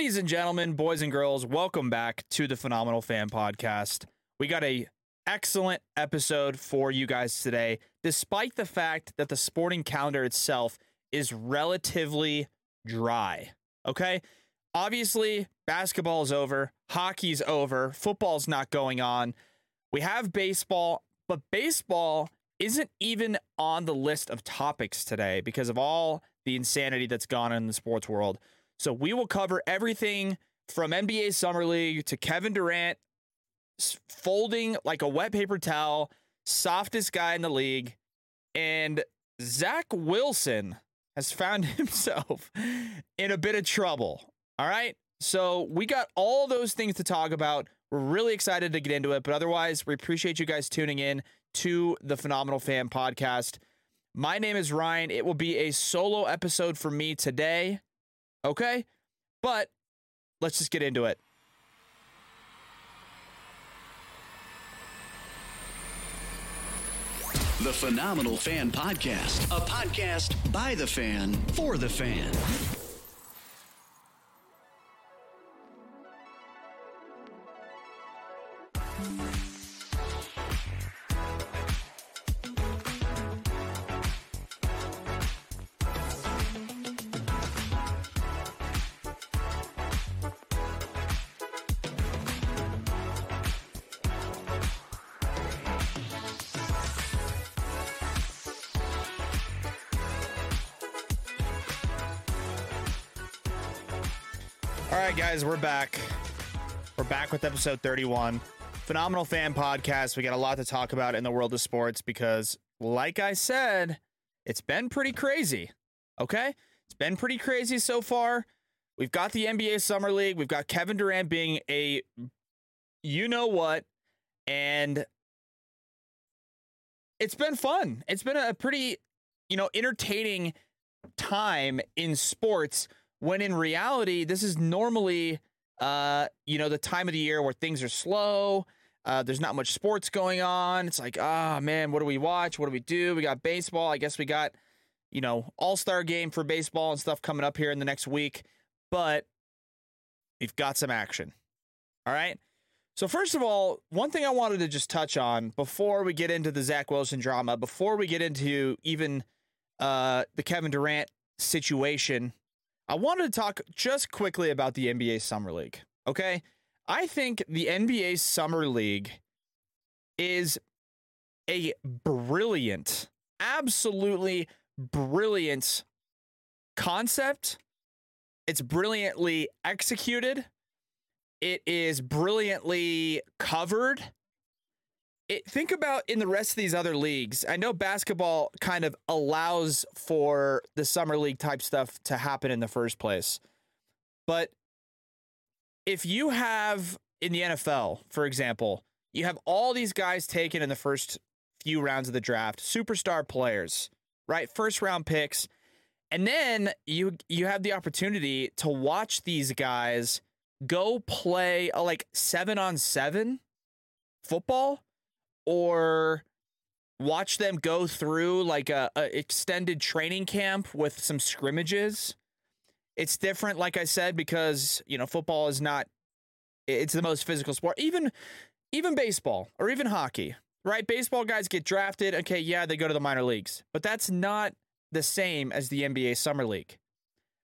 Ladies and gentlemen, boys and girls, welcome back to the Phenomenal Fan Podcast. We got a excellent episode for you guys today, despite the fact that the sporting calendar itself is relatively dry. Okay? Obviously, basketball is over, hockey's over, football's not going on. We have baseball, but baseball isn't even on the list of topics today because of all the insanity that's gone on in the sports world. So we will cover everything from NBA Summer League to Kevin Durant folding like a wet paper towel, softest guy in the league, and Zach Wilson has found himself in a bit of trouble. All right. So we got all those things to talk about. We're really excited to get into it, but otherwise, we appreciate you guys tuning in to the Phenomenal Fan Podcast. My name is Ryan. It will be a solo episode for me today. Okay? But let's just get into it. The Phenomenal Fan Podcast, a podcast by the fan for the fan. Guys, we're back. We're back with episode 31. Phenomenal fan podcast. We got a lot to talk about in the world of sports because, like I said, it's been pretty crazy. Okay? It's been pretty crazy so far. We've got the NBA Summer League. We've got Kevin Durant being a you know what. And it's been fun. It's been a pretty, you know, entertaining time in sports when in reality, this is normally, uh, you know, the time of the year where things are slow. Uh, there's not much sports going on. It's like, ah, oh, man, what do we watch? What do we do? We got baseball. I guess we got, you know, all star game for baseball and stuff coming up here in the next week. But we've got some action. All right. So, first of all, one thing I wanted to just touch on before we get into the Zach Wilson drama, before we get into even uh, the Kevin Durant situation I wanted to talk just quickly about the NBA Summer League. Okay. I think the NBA Summer League is a brilliant, absolutely brilliant concept. It's brilliantly executed. It is brilliantly covered it, think about in the rest of these other leagues. I know basketball kind of allows for the summer league type stuff to happen in the first place. But if you have in the NFL, for example, you have all these guys taken in the first few rounds of the draft, superstar players, right? First round picks. And then you you have the opportunity to watch these guys go play a like 7 on 7 football or watch them go through like a, a, extended training camp with some scrimmages. It's different, like I said, because you know football is not. It's the most physical sport. Even even baseball or even hockey, right? Baseball guys get drafted. Okay, yeah, they go to the minor leagues, but that's not the same as the NBA Summer League.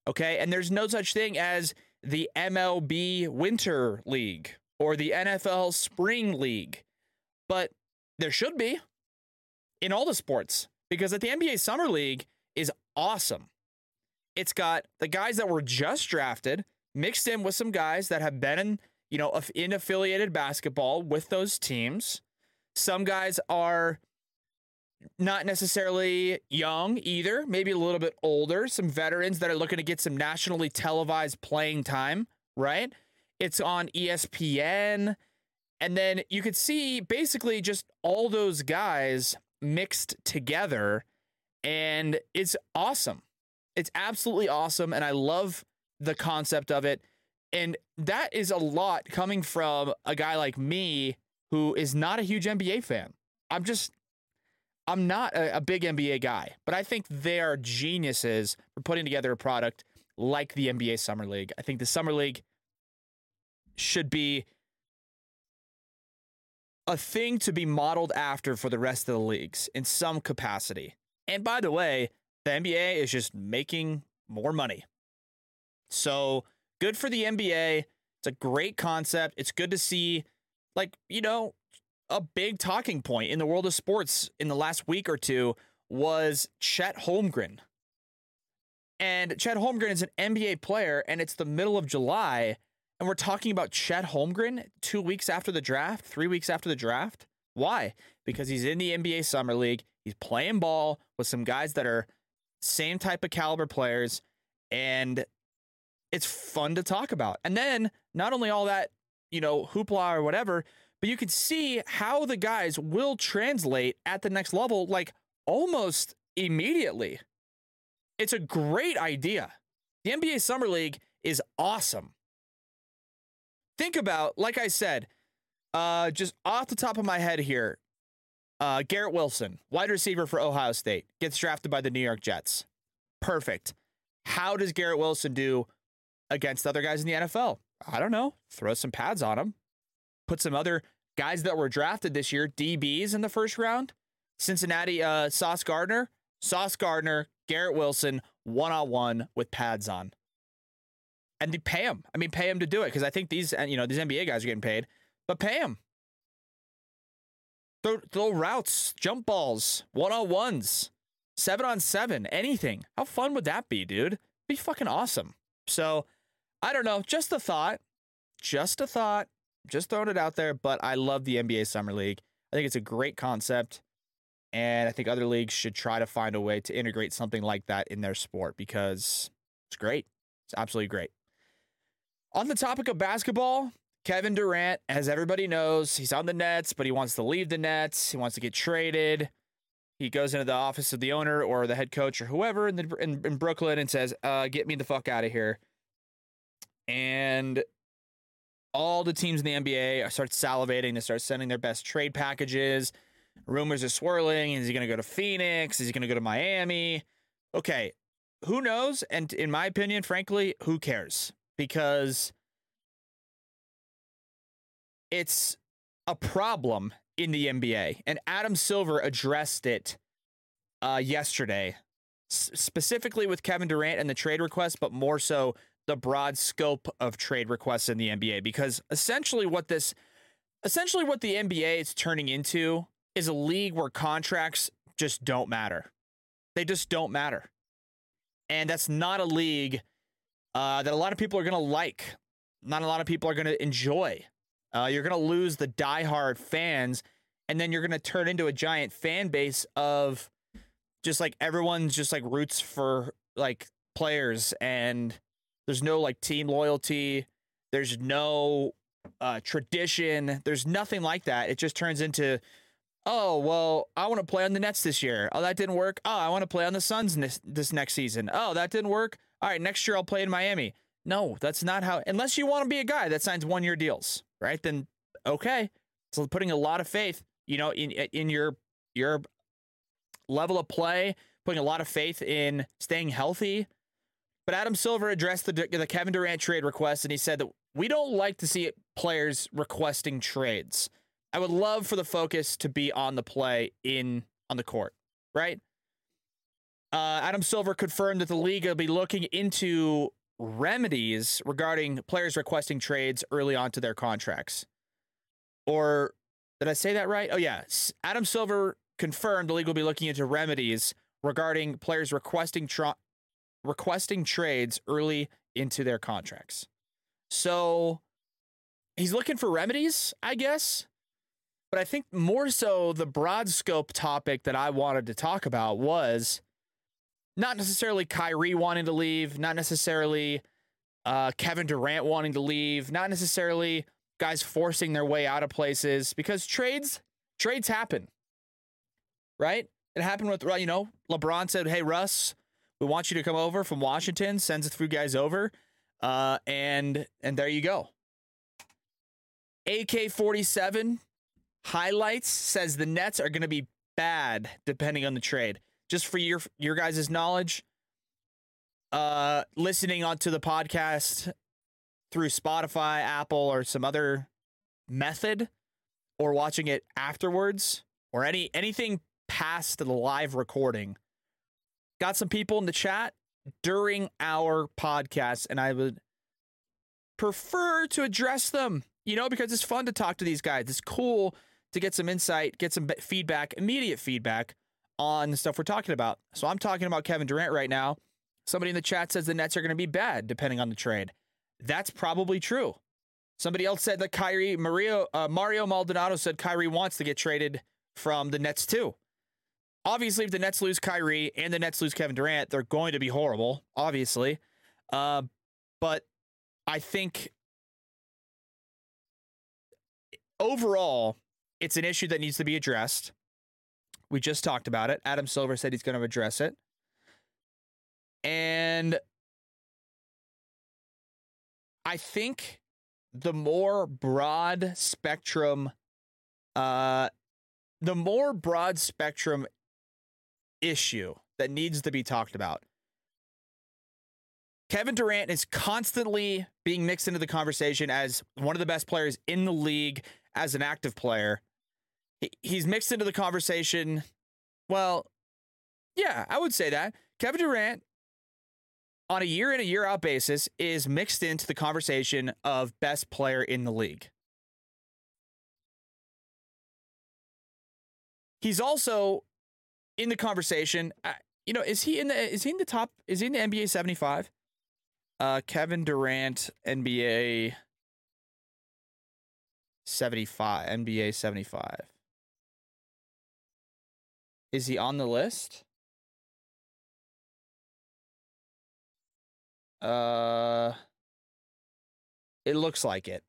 Okay, and there's no such thing as the MLB Winter League or the NFL Spring League. But there should be in all the sports because at the NBA Summer League is awesome. It's got the guys that were just drafted mixed in with some guys that have been in, you know, in affiliated basketball with those teams. Some guys are not necessarily young either, maybe a little bit older, some veterans that are looking to get some nationally televised playing time, right? It's on ESPN. And then you could see basically just all those guys mixed together. And it's awesome. It's absolutely awesome. And I love the concept of it. And that is a lot coming from a guy like me who is not a huge NBA fan. I'm just, I'm not a, a big NBA guy, but I think they are geniuses for putting together a product like the NBA Summer League. I think the Summer League should be a thing to be modeled after for the rest of the leagues in some capacity. And by the way, the NBA is just making more money. So good for the NBA. It's a great concept. It's good to see, like, you know, a big talking point in the world of sports in the last week or two was Chet Holmgren. And Chet Holmgren is an NBA player, and it's the middle of July, and we're talking about Chet Holmgren two weeks after the draft, three weeks after the draft. Why? Because he's in the NBA Summer League. He's playing ball with some guys that are same type of caliber players, and it's fun to talk about. And then not only all that, you know, hoopla or whatever, but you can see how the guys will translate at the next level, like almost immediately. It's a great idea. The NBA Summer League is awesome. Think about, like I said, uh, just off the top of my head here, uh, Garrett Wilson, wide receiver for Ohio State, gets drafted by the New York Jets. Perfect. How does Garrett Wilson do against other guys in the NFL? I don't know. Throw some pads on him. Put some other guys that were drafted this year, DBs in the first round. Cincinnati, uh, Sauce Gardner, Sauce Gardner, Garrett Wilson, one on one with pads on. And they pay him. I mean, pay him to do it because I think these, uh, you know, these NBA guys are getting paid, but pay him. Throw, throw routes, jump balls, one on ones, seven on seven, anything. How fun would that be, dude? Be fucking awesome. So, I don't know. Just a thought. Just a thought. Just throwing it out there. But I love the NBA Summer League. I think it's a great concept. And I think other leagues should try to find a way to integrate something like that in their sport because it's great. It's absolutely great. On the topic of basketball, Kevin Durant, as everybody knows, he's on the Nets, but he wants to leave the Nets. He wants to get traded. He goes into the office of the owner or the head coach or whoever in, the, in, in Brooklyn and says, uh, "Get me the fuck out of here." And all the teams in the NBA start salivating to start sending their best trade packages. Rumors are swirling. Is he going to go to Phoenix? Is he going to go to Miami? Okay, who knows? And in my opinion, frankly, who cares? Because it's a problem in the NBA, and Adam Silver addressed it uh, yesterday, s- specifically with Kevin Durant and the trade request, but more so the broad scope of trade requests in the NBA. Because essentially, what this, essentially, what the NBA is turning into is a league where contracts just don't matter. They just don't matter, and that's not a league uh, that a lot of people are going to like. Not a lot of people are going to enjoy. Uh, you're going to lose the diehard fans, and then you're going to turn into a giant fan base of just like everyone's just like roots for like players, and there's no like team loyalty. There's no uh, tradition. There's nothing like that. It just turns into, oh well, I want to play on the Nets this year. Oh, that didn't work. Oh, I want to play on the Suns this this next season. Oh, that didn't work. All right, next year I'll play in Miami. No, that's not how. Unless you want to be a guy that signs one year deals, right? Then okay. So putting a lot of faith, you know, in in your your level of play, putting a lot of faith in staying healthy. But Adam Silver addressed the the Kevin Durant trade request, and he said that we don't like to see players requesting trades. I would love for the focus to be on the play in on the court, right? Uh, Adam Silver confirmed that the league will be looking into remedies regarding players requesting trades early on to their contracts. Or did I say that right? Oh, yeah. Adam Silver confirmed the league will be looking into remedies regarding players requesting tra- requesting trades early into their contracts. So he's looking for remedies, I guess. But I think more so the broad scope topic that I wanted to talk about was not necessarily Kyrie wanting to leave, not necessarily uh, Kevin Durant wanting to leave, not necessarily guys forcing their way out of places because trades trades happen. Right? It happened with you know, LeBron said, "Hey Russ, we want you to come over from Washington." Sends a few guys over, uh, and and there you go. AK-47 highlights says the Nets are going to be bad depending on the trade. Just for your your guys' knowledge, uh, listening onto the podcast through Spotify, Apple, or some other method, or watching it afterwards, or any anything past the live recording, got some people in the chat during our podcast, and I would prefer to address them, you know, because it's fun to talk to these guys. It's cool to get some insight, get some feedback, immediate feedback on the stuff we're talking about. So I'm talking about Kevin Durant right now. Somebody in the chat says the Nets are going to be bad depending on the trade. That's probably true. Somebody else said that Kyrie Mario uh, Mario Maldonado said Kyrie wants to get traded from the Nets too. Obviously, if the Nets lose Kyrie and the Nets lose Kevin Durant, they're going to be horrible. Obviously, uh, but I think overall, it's an issue that needs to be addressed. We just talked about it. Adam Silver said he's going to address it. And I think the more broad spectrum, uh, the more broad spectrum issue that needs to be talked about. Kevin Durant is constantly being mixed into the conversation as one of the best players in the league as an active player. He's mixed into the conversation. Well, yeah, I would say that. Kevin Durant on a year in a year out basis is mixed into the conversation of best player in the league. He's also in the conversation. You know, is he in the is he in the top is he in the NBA 75? Uh Kevin Durant NBA 75, NBA 75. Is he on the list? Uh, it looks like it.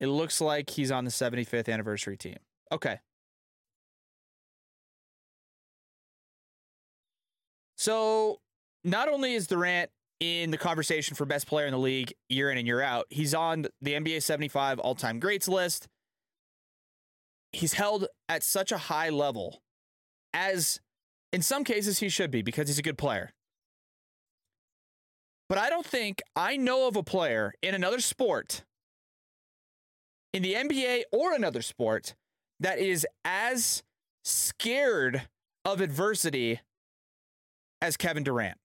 It looks like he's on the 75th anniversary team. Okay. So, not only is Durant in the conversation for best player in the league year in and year out, he's on the NBA 75 all time greats list. He's held at such a high level as in some cases he should be because he's a good player. But I don't think I know of a player in another sport, in the NBA or another sport, that is as scared of adversity as Kevin Durant.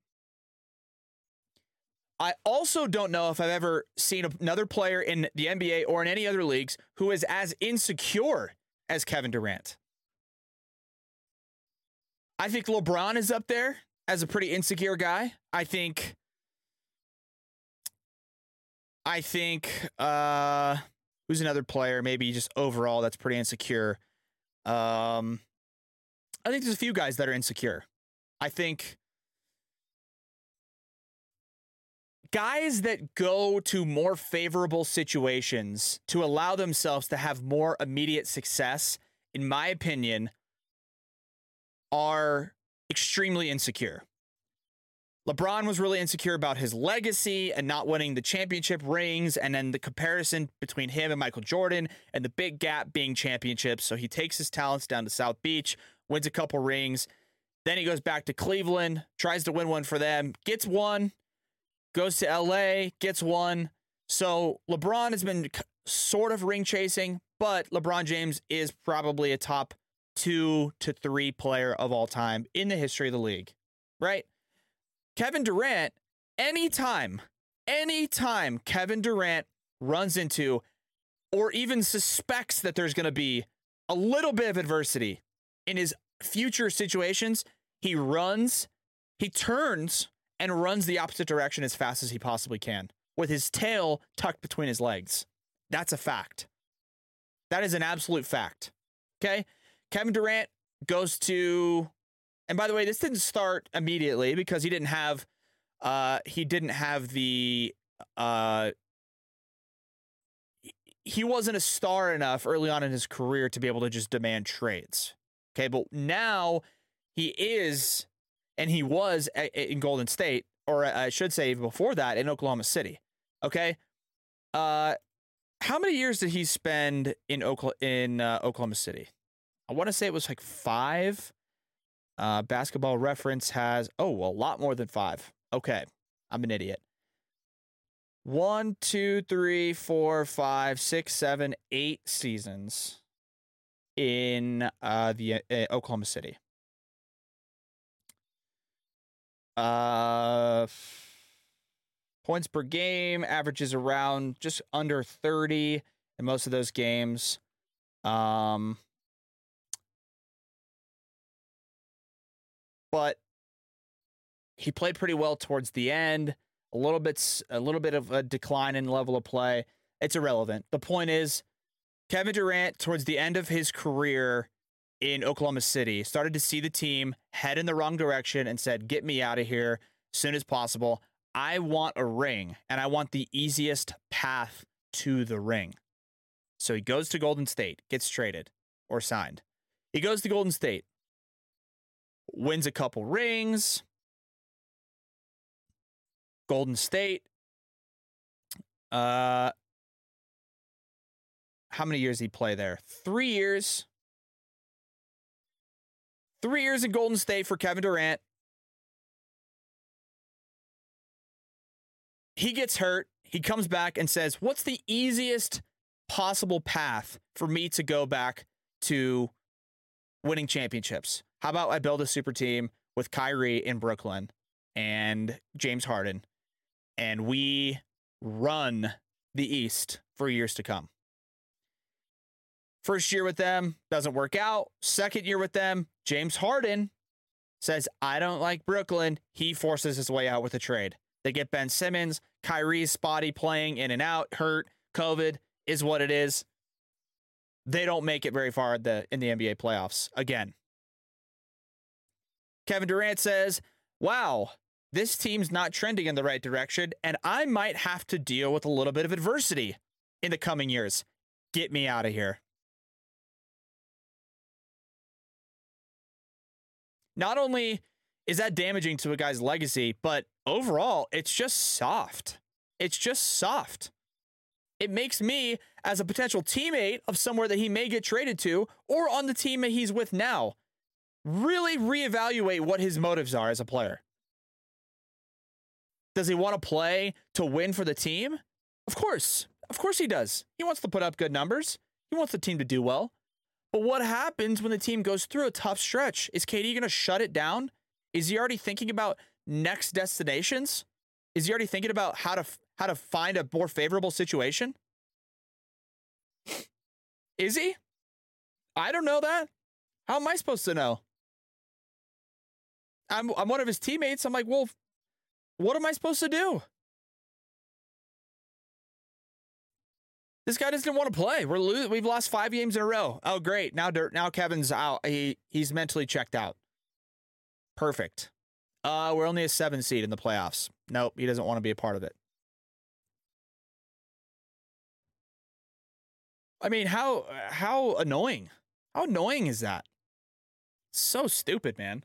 I also don't know if I've ever seen another player in the NBA or in any other leagues who is as insecure as Kevin Durant. I think LeBron is up there as a pretty insecure guy. I think I think uh who's another player maybe just overall that's pretty insecure. Um I think there's a few guys that are insecure. I think guys that go to more favorable situations to allow themselves to have more immediate success in my opinion are extremely insecure. LeBron was really insecure about his legacy and not winning the championship rings, and then the comparison between him and Michael Jordan and the big gap being championships. So he takes his talents down to South Beach, wins a couple rings. Then he goes back to Cleveland, tries to win one for them, gets one, goes to LA, gets one. So LeBron has been sort of ring chasing, but LeBron James is probably a top two to three player of all time in the history of the league, right? Kevin Durant, anytime, anytime Kevin Durant runs into or even suspects that there's going to be a little bit of adversity in his future situations, he runs, he turns, and runs the opposite direction as fast as he possibly can with his tail tucked between his legs. That's a fact. That is an absolute fact. Okay. Kevin Durant goes to and by the way, this didn't start immediately because he didn't have uh he didn't have the uh he wasn't a star enough early on in his career to be able to just demand trades. Okay, but now he is and he was in Golden State or I should say before that in Oklahoma City. Okay? Uh how many years did he spend in Oklahoma in uh, Oklahoma City? I want to say it was like 5 Uh, basketball reference has, oh, a lot more than five. Okay. I'm an idiot. One, two, three, four, five, six, seven, eight seasons in uh, the uh, Oklahoma City. Uh, points per game averages around just under 30 in most of those games. Um, but he played pretty well towards the end. A little bit, a little bit of a decline in level of play. It's irrelevant. The point is, Kevin Durant, towards the end of his career in Oklahoma City, started to see the team head in the wrong direction and said, "Get me out of here as soon as possible. I want a ring, and I want the easiest path to the ring." So he goes to Golden State, gets traded or signed. He goes to Golden State, wins a couple rings. Golden State. Uh, how many years did he play there? Three years. Three years in Golden State for Kevin Durant. He gets hurt. He comes back and says, What's the easiest possible path for me to go back to winning championships? How about I build a super team with Kyrie in Brooklyn and James Harden, and we run the East for years to come? First year with them doesn't work out. Second year with them, James Harden says, I don't like Brooklyn. He forces his way out with a trade. They get Ben Simmons, Kyrie's spotty playing in and out, hurt, COVID is what it is. They don't make it very far in the, in the NBA playoffs again. Kevin Durant says, Wow, this team's not trending in the right direction, and I might have to deal with a little bit of adversity in the coming years. Get me out of here. Not only is that damaging to a guy's legacy, but overall, it's just soft. It's just soft. It makes me, as a potential teammate of somewhere that he may get traded to, or on the team that he's with now, really reevaluate what his motives are as a player. Does he want to play to win for the team? Of course. Of course he does. He wants to put up good numbers. He wants the team to do well. But what happens when the team goes through a tough stretch? Is KD going to shut it down? Is he already thinking about next destinations? Is he already thinking about how to how to find a more favorable situation? Is he? I don't know that. How am I supposed to know? I'm I'm one of his teammates. I'm like, well, what am I supposed to do? This guy doesn't want to play. We're lo- we've lost five games in a row. Oh, great! Now, now Kevin's out. He he's mentally checked out. Perfect. Uh, we're only a seven seed in the playoffs. Nope, he doesn't want to be a part of it. I mean, how how annoying? How annoying is that? So stupid, man.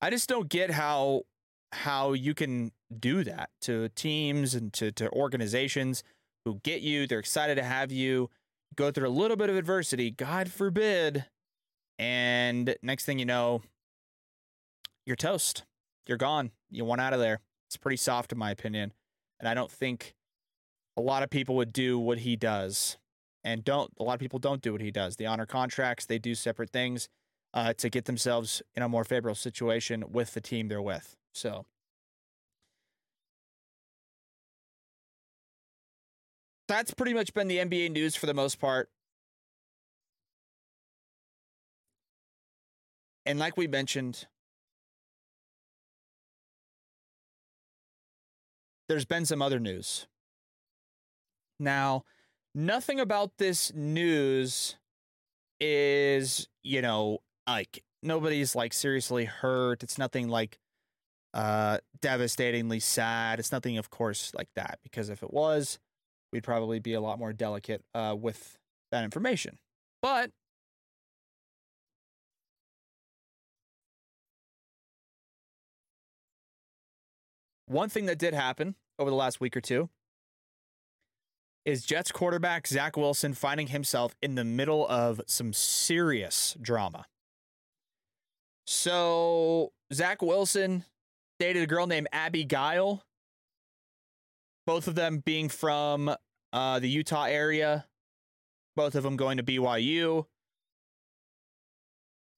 I just don't get how how you can do that to teams and to, to organizations who get you, they're excited to have you go through a little bit of adversity, God forbid. And next thing you know, you're toast. You're gone. You want out of there. It's pretty soft, in my opinion. And I don't think a lot of people would do what he does. And don't, a lot of people don't do what he does. They honor contracts, they do separate things uh, to get themselves in a more favorable situation with the team they're with. So that's pretty much been the NBA news for the most part. And like we mentioned, there's been some other news. Now, nothing about this news is, you know, like nobody's like seriously hurt. It's nothing like uh devastatingly sad. It's nothing of course like that because if it was, we'd probably be a lot more delicate uh with that information. But one thing that did happen over the last week or two is Jets quarterback Zach Wilson finding himself in the middle of some serious drama. So, Zach Wilson dated a girl named Abby Gile, both of them being from uh, the Utah area, both of them going to BYU.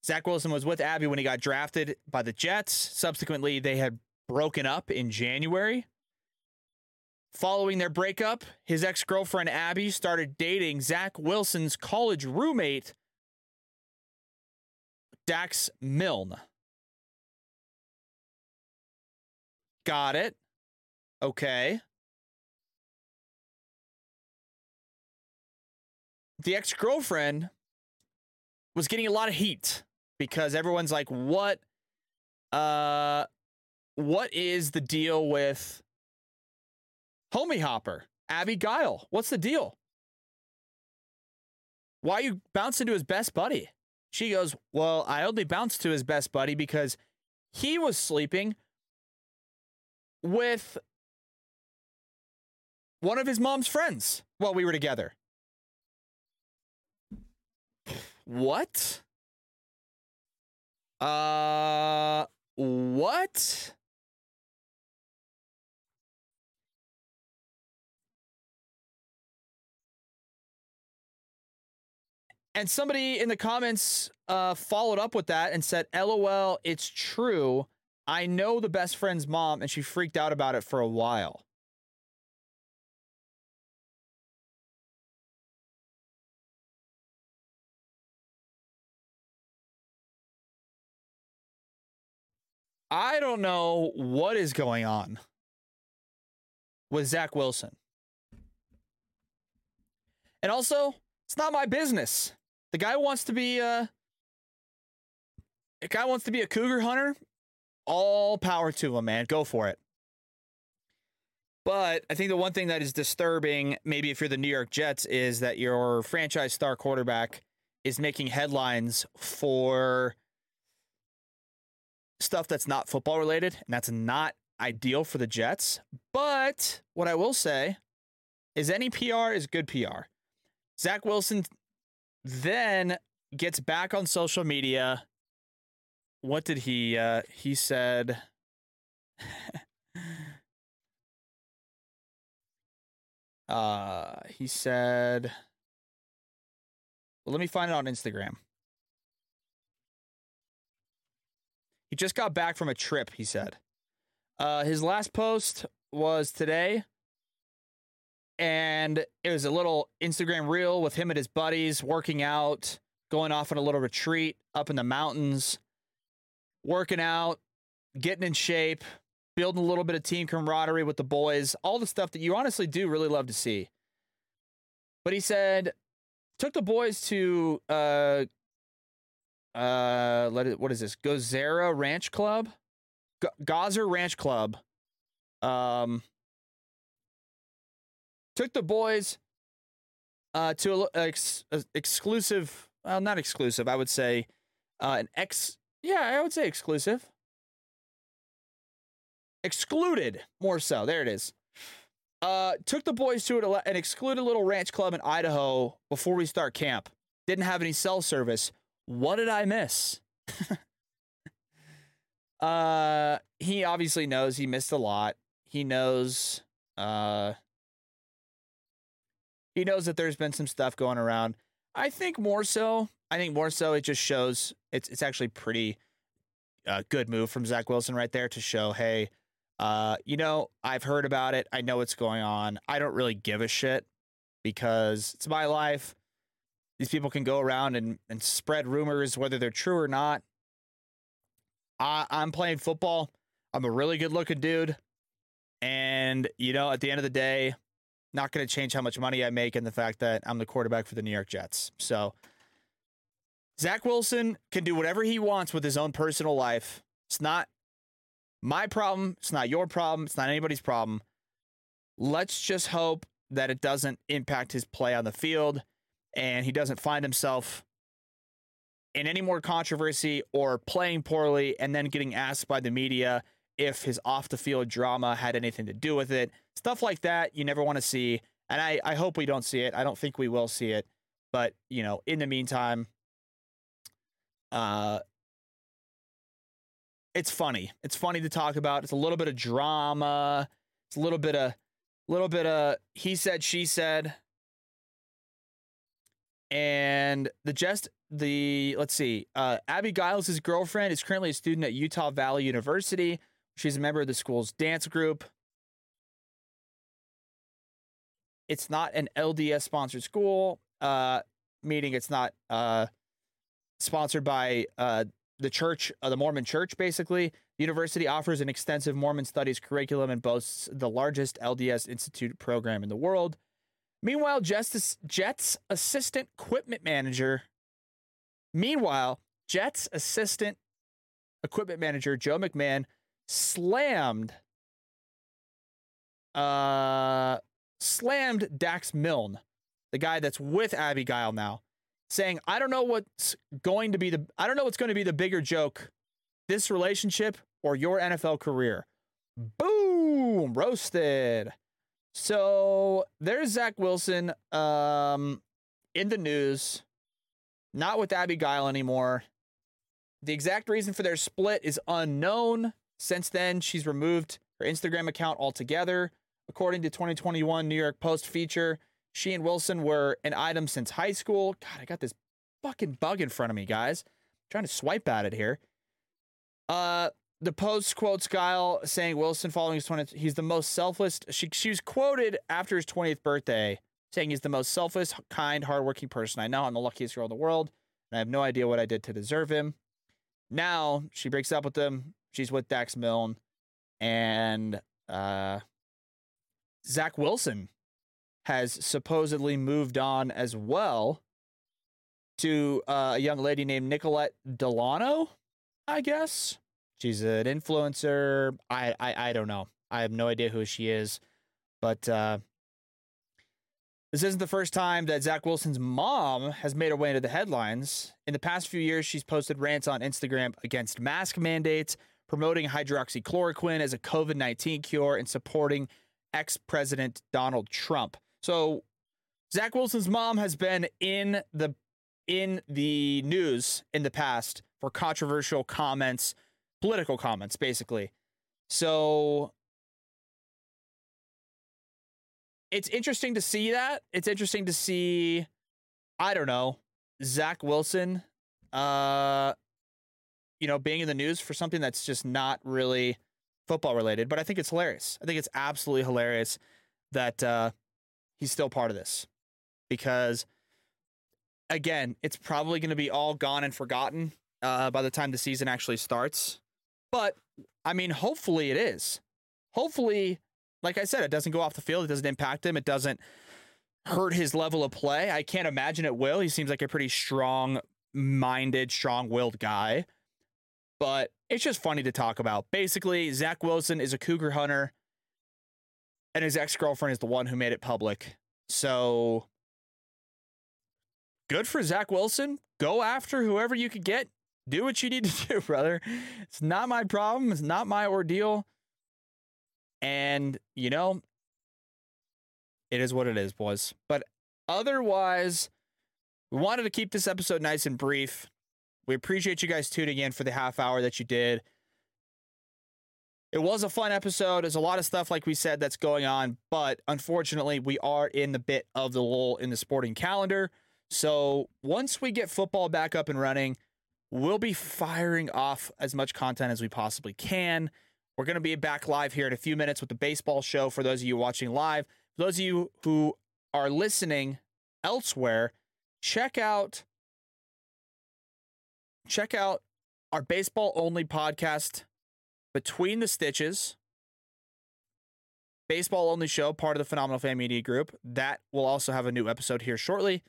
Zach Wilson was with Abby when he got drafted by the Jets. Subsequently, they had broken up in January. Following their breakup, his ex girlfriend Abby started dating Zach Wilson's college roommate, Dax Milne. Got it. Okay. The ex girlfriend was getting a lot of heat because everyone's like, what? Uh, what is the deal with Homie Hopper, Abby Gile. What's the deal? Why you bouncing to his best buddy? She goes, Well, I only bounced to his best buddy because he was sleeping with one of his mom's friends while we were together. What? Uh, what? And somebody in the comments uh, followed up with that and said, LOL, it's true. I know the best friend's mom, and she freaked out about it for a while. I don't know what is going on with Zach Wilson. And also, it's not my business. The guy wants to be uh the guy wants to be a cougar hunter. All power to him, man. Go for it. But I think the one thing that is disturbing, maybe if you're the New York Jets, is that your franchise star quarterback is making headlines for stuff that's not football related, and that's not ideal for the Jets. But what I will say is any PR is good PR. Zach Wilson then gets back on social media. What did he uh he said uh he said well, let me find it on Instagram. He just got back from a trip, he said. Uh his last post was today and it was a little Instagram reel with him and his buddies working out, going off on a little retreat up in the mountains, working out, getting in shape, building a little bit of team camaraderie with the boys, all the stuff that you honestly do really love to see. But he said, took the boys to uh uh let it what is this? Gozera Ranch Club? G- Gozzer Ranch Club. Um took the boys uh, to a, ex, a exclusive, well, not exclusive, I would say uh, an ex, yeah, I would say exclusive. Excluded, more so. There it is. Uh, took the boys to an excluded little ranch club in Idaho before we start camp. Didn't have any cell service. What did I miss? uh, he obviously knows he missed a lot. He knows uh he knows that there's been some stuff going around. I think more so. I think more so. It just shows it's it's actually pretty uh, good move from Zach Wilson right there to show, hey, uh, you know, I've heard about it. I know what's going on. I don't really give a shit because it's my life. These people can go around and, and spread rumors, whether they're true or not. I, I'm playing football. I'm a really good looking dude. And, you know, at the end of the day, not going to change how much money I make and the fact that I'm the quarterback for the New York Jets. So Zach Wilson can do whatever he wants with his own personal life. It's not my problem. It's not your problem. It's not anybody's problem. Let's just hope that it doesn't impact his play on the field and he doesn't find himself in any more controversy or playing poorly and then getting asked by the media if his off the field drama had anything to do with it. Stuff like that you never want to see. And I, I hope we don't see it. I don't think we will see it. But, you know, in the meantime, uh, it's funny. It's funny to talk about. It's a little bit of drama. It's a little bit of, little bit of he said, she said. And the just the let's see, uh, Abby Giles' girlfriend is currently a student at Utah Valley University. She's a member of the school's dance group. It's not an LDS sponsored school, uh, meaning it's not uh, sponsored by uh, the church, uh, the Mormon church, basically. The university offers an extensive Mormon studies curriculum and boasts the largest LDS Institute program in the world. Meanwhile, Jets, Jets assistant equipment manager. Meanwhile, Jets assistant equipment manager Joe McMahon slammed uh slammed Dax Milne, the guy that's with Abby Abigail now, saying, I don't know what's going to be the I don't know what's going to be the bigger joke, this relationship or your NFL career. Boom! Roasted. So there's Zach Wilson um in the news, not with Abigail anymore. The exact reason for their split is unknown. Since then, she's removed her Instagram account altogether. According to 2021 New York Post feature, she and Wilson were an item since high school. God, I got this fucking bug in front of me, guys. I'm trying to swipe at it here. Uh, the post quotes Kyle saying Wilson following his 20th, he's the most selfless. She, she was quoted after his 20th birthday saying he's the most selfless, kind, hardworking person I know. I'm the luckiest girl in the world, and I have no idea what I did to deserve him. Now she breaks up with him. She's with Dax Milne, and uh, Zach Wilson has supposedly moved on as well to uh, a young lady named Nicolette Dellanno, I guess. She's an influencer. I, I I don't know. I have no idea who she is, but uh, this isn't the first time that Zach Wilson's mom has made her way into the headlines. In the past few years, she's posted rants on Instagram against mask mandates, promoting hydroxychloroquine as a COVID 19 cure, and supporting ex President Donald Trump. So, Zach Wilson's mom has been in the in the news in the past for controversial comments, political comments, basically. So it's interesting to see that. It's interesting to see, I don't know, Zach Wilson, uh, you know, being in the news for something that's just not really football related. But I think it's hilarious. I think it's absolutely hilarious that uh, he's still part of this because, again, it's probably going to be all gone and forgotten uh, by the time the season actually starts. But I mean, hopefully it is. Hopefully like I said, it doesn't go off the field. It doesn't impact him. It doesn't hurt his level of play. I can't imagine it will. He seems like a pretty strong minded, strong willed guy. But it's just funny to talk about. Basically, Zach Wilson is a cougar hunter, and his ex girlfriend is the one who made it public. So good for Zach Wilson. Go after whoever you could get. Do what you need to do, brother. It's not my problem. It's not my ordeal. And, you know, it is what it is, boys. But otherwise, we wanted to keep this episode nice and brief. We appreciate you guys tuning in for the half hour that you did. It was a fun episode. There's a lot of stuff, like we said, that's going on, but unfortunately, we are in the bit of the lull in the sporting calendar. So once we get football back up and running, we'll be firing off as much content as we possibly can. We're going to be back live here in a few minutes with the baseball show for those of you watching live. For those of you who are listening elsewhere, check out check out our baseball only podcast between the stitches baseball only show part of the phenomenal fan media group that will also have a new episode here shortly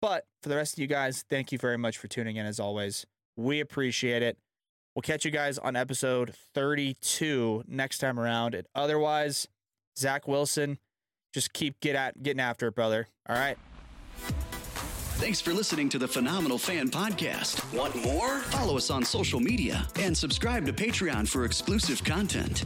but for the rest of you guys thank you very much for tuning in as always we appreciate it We'll catch you guys on episode 32 next time around. And otherwise, Zach Wilson, just keep get at getting after it, brother. All right. Thanks for listening to the Phenomenal Fan Podcast. Want more? Follow us on social media and subscribe to Patreon for exclusive content.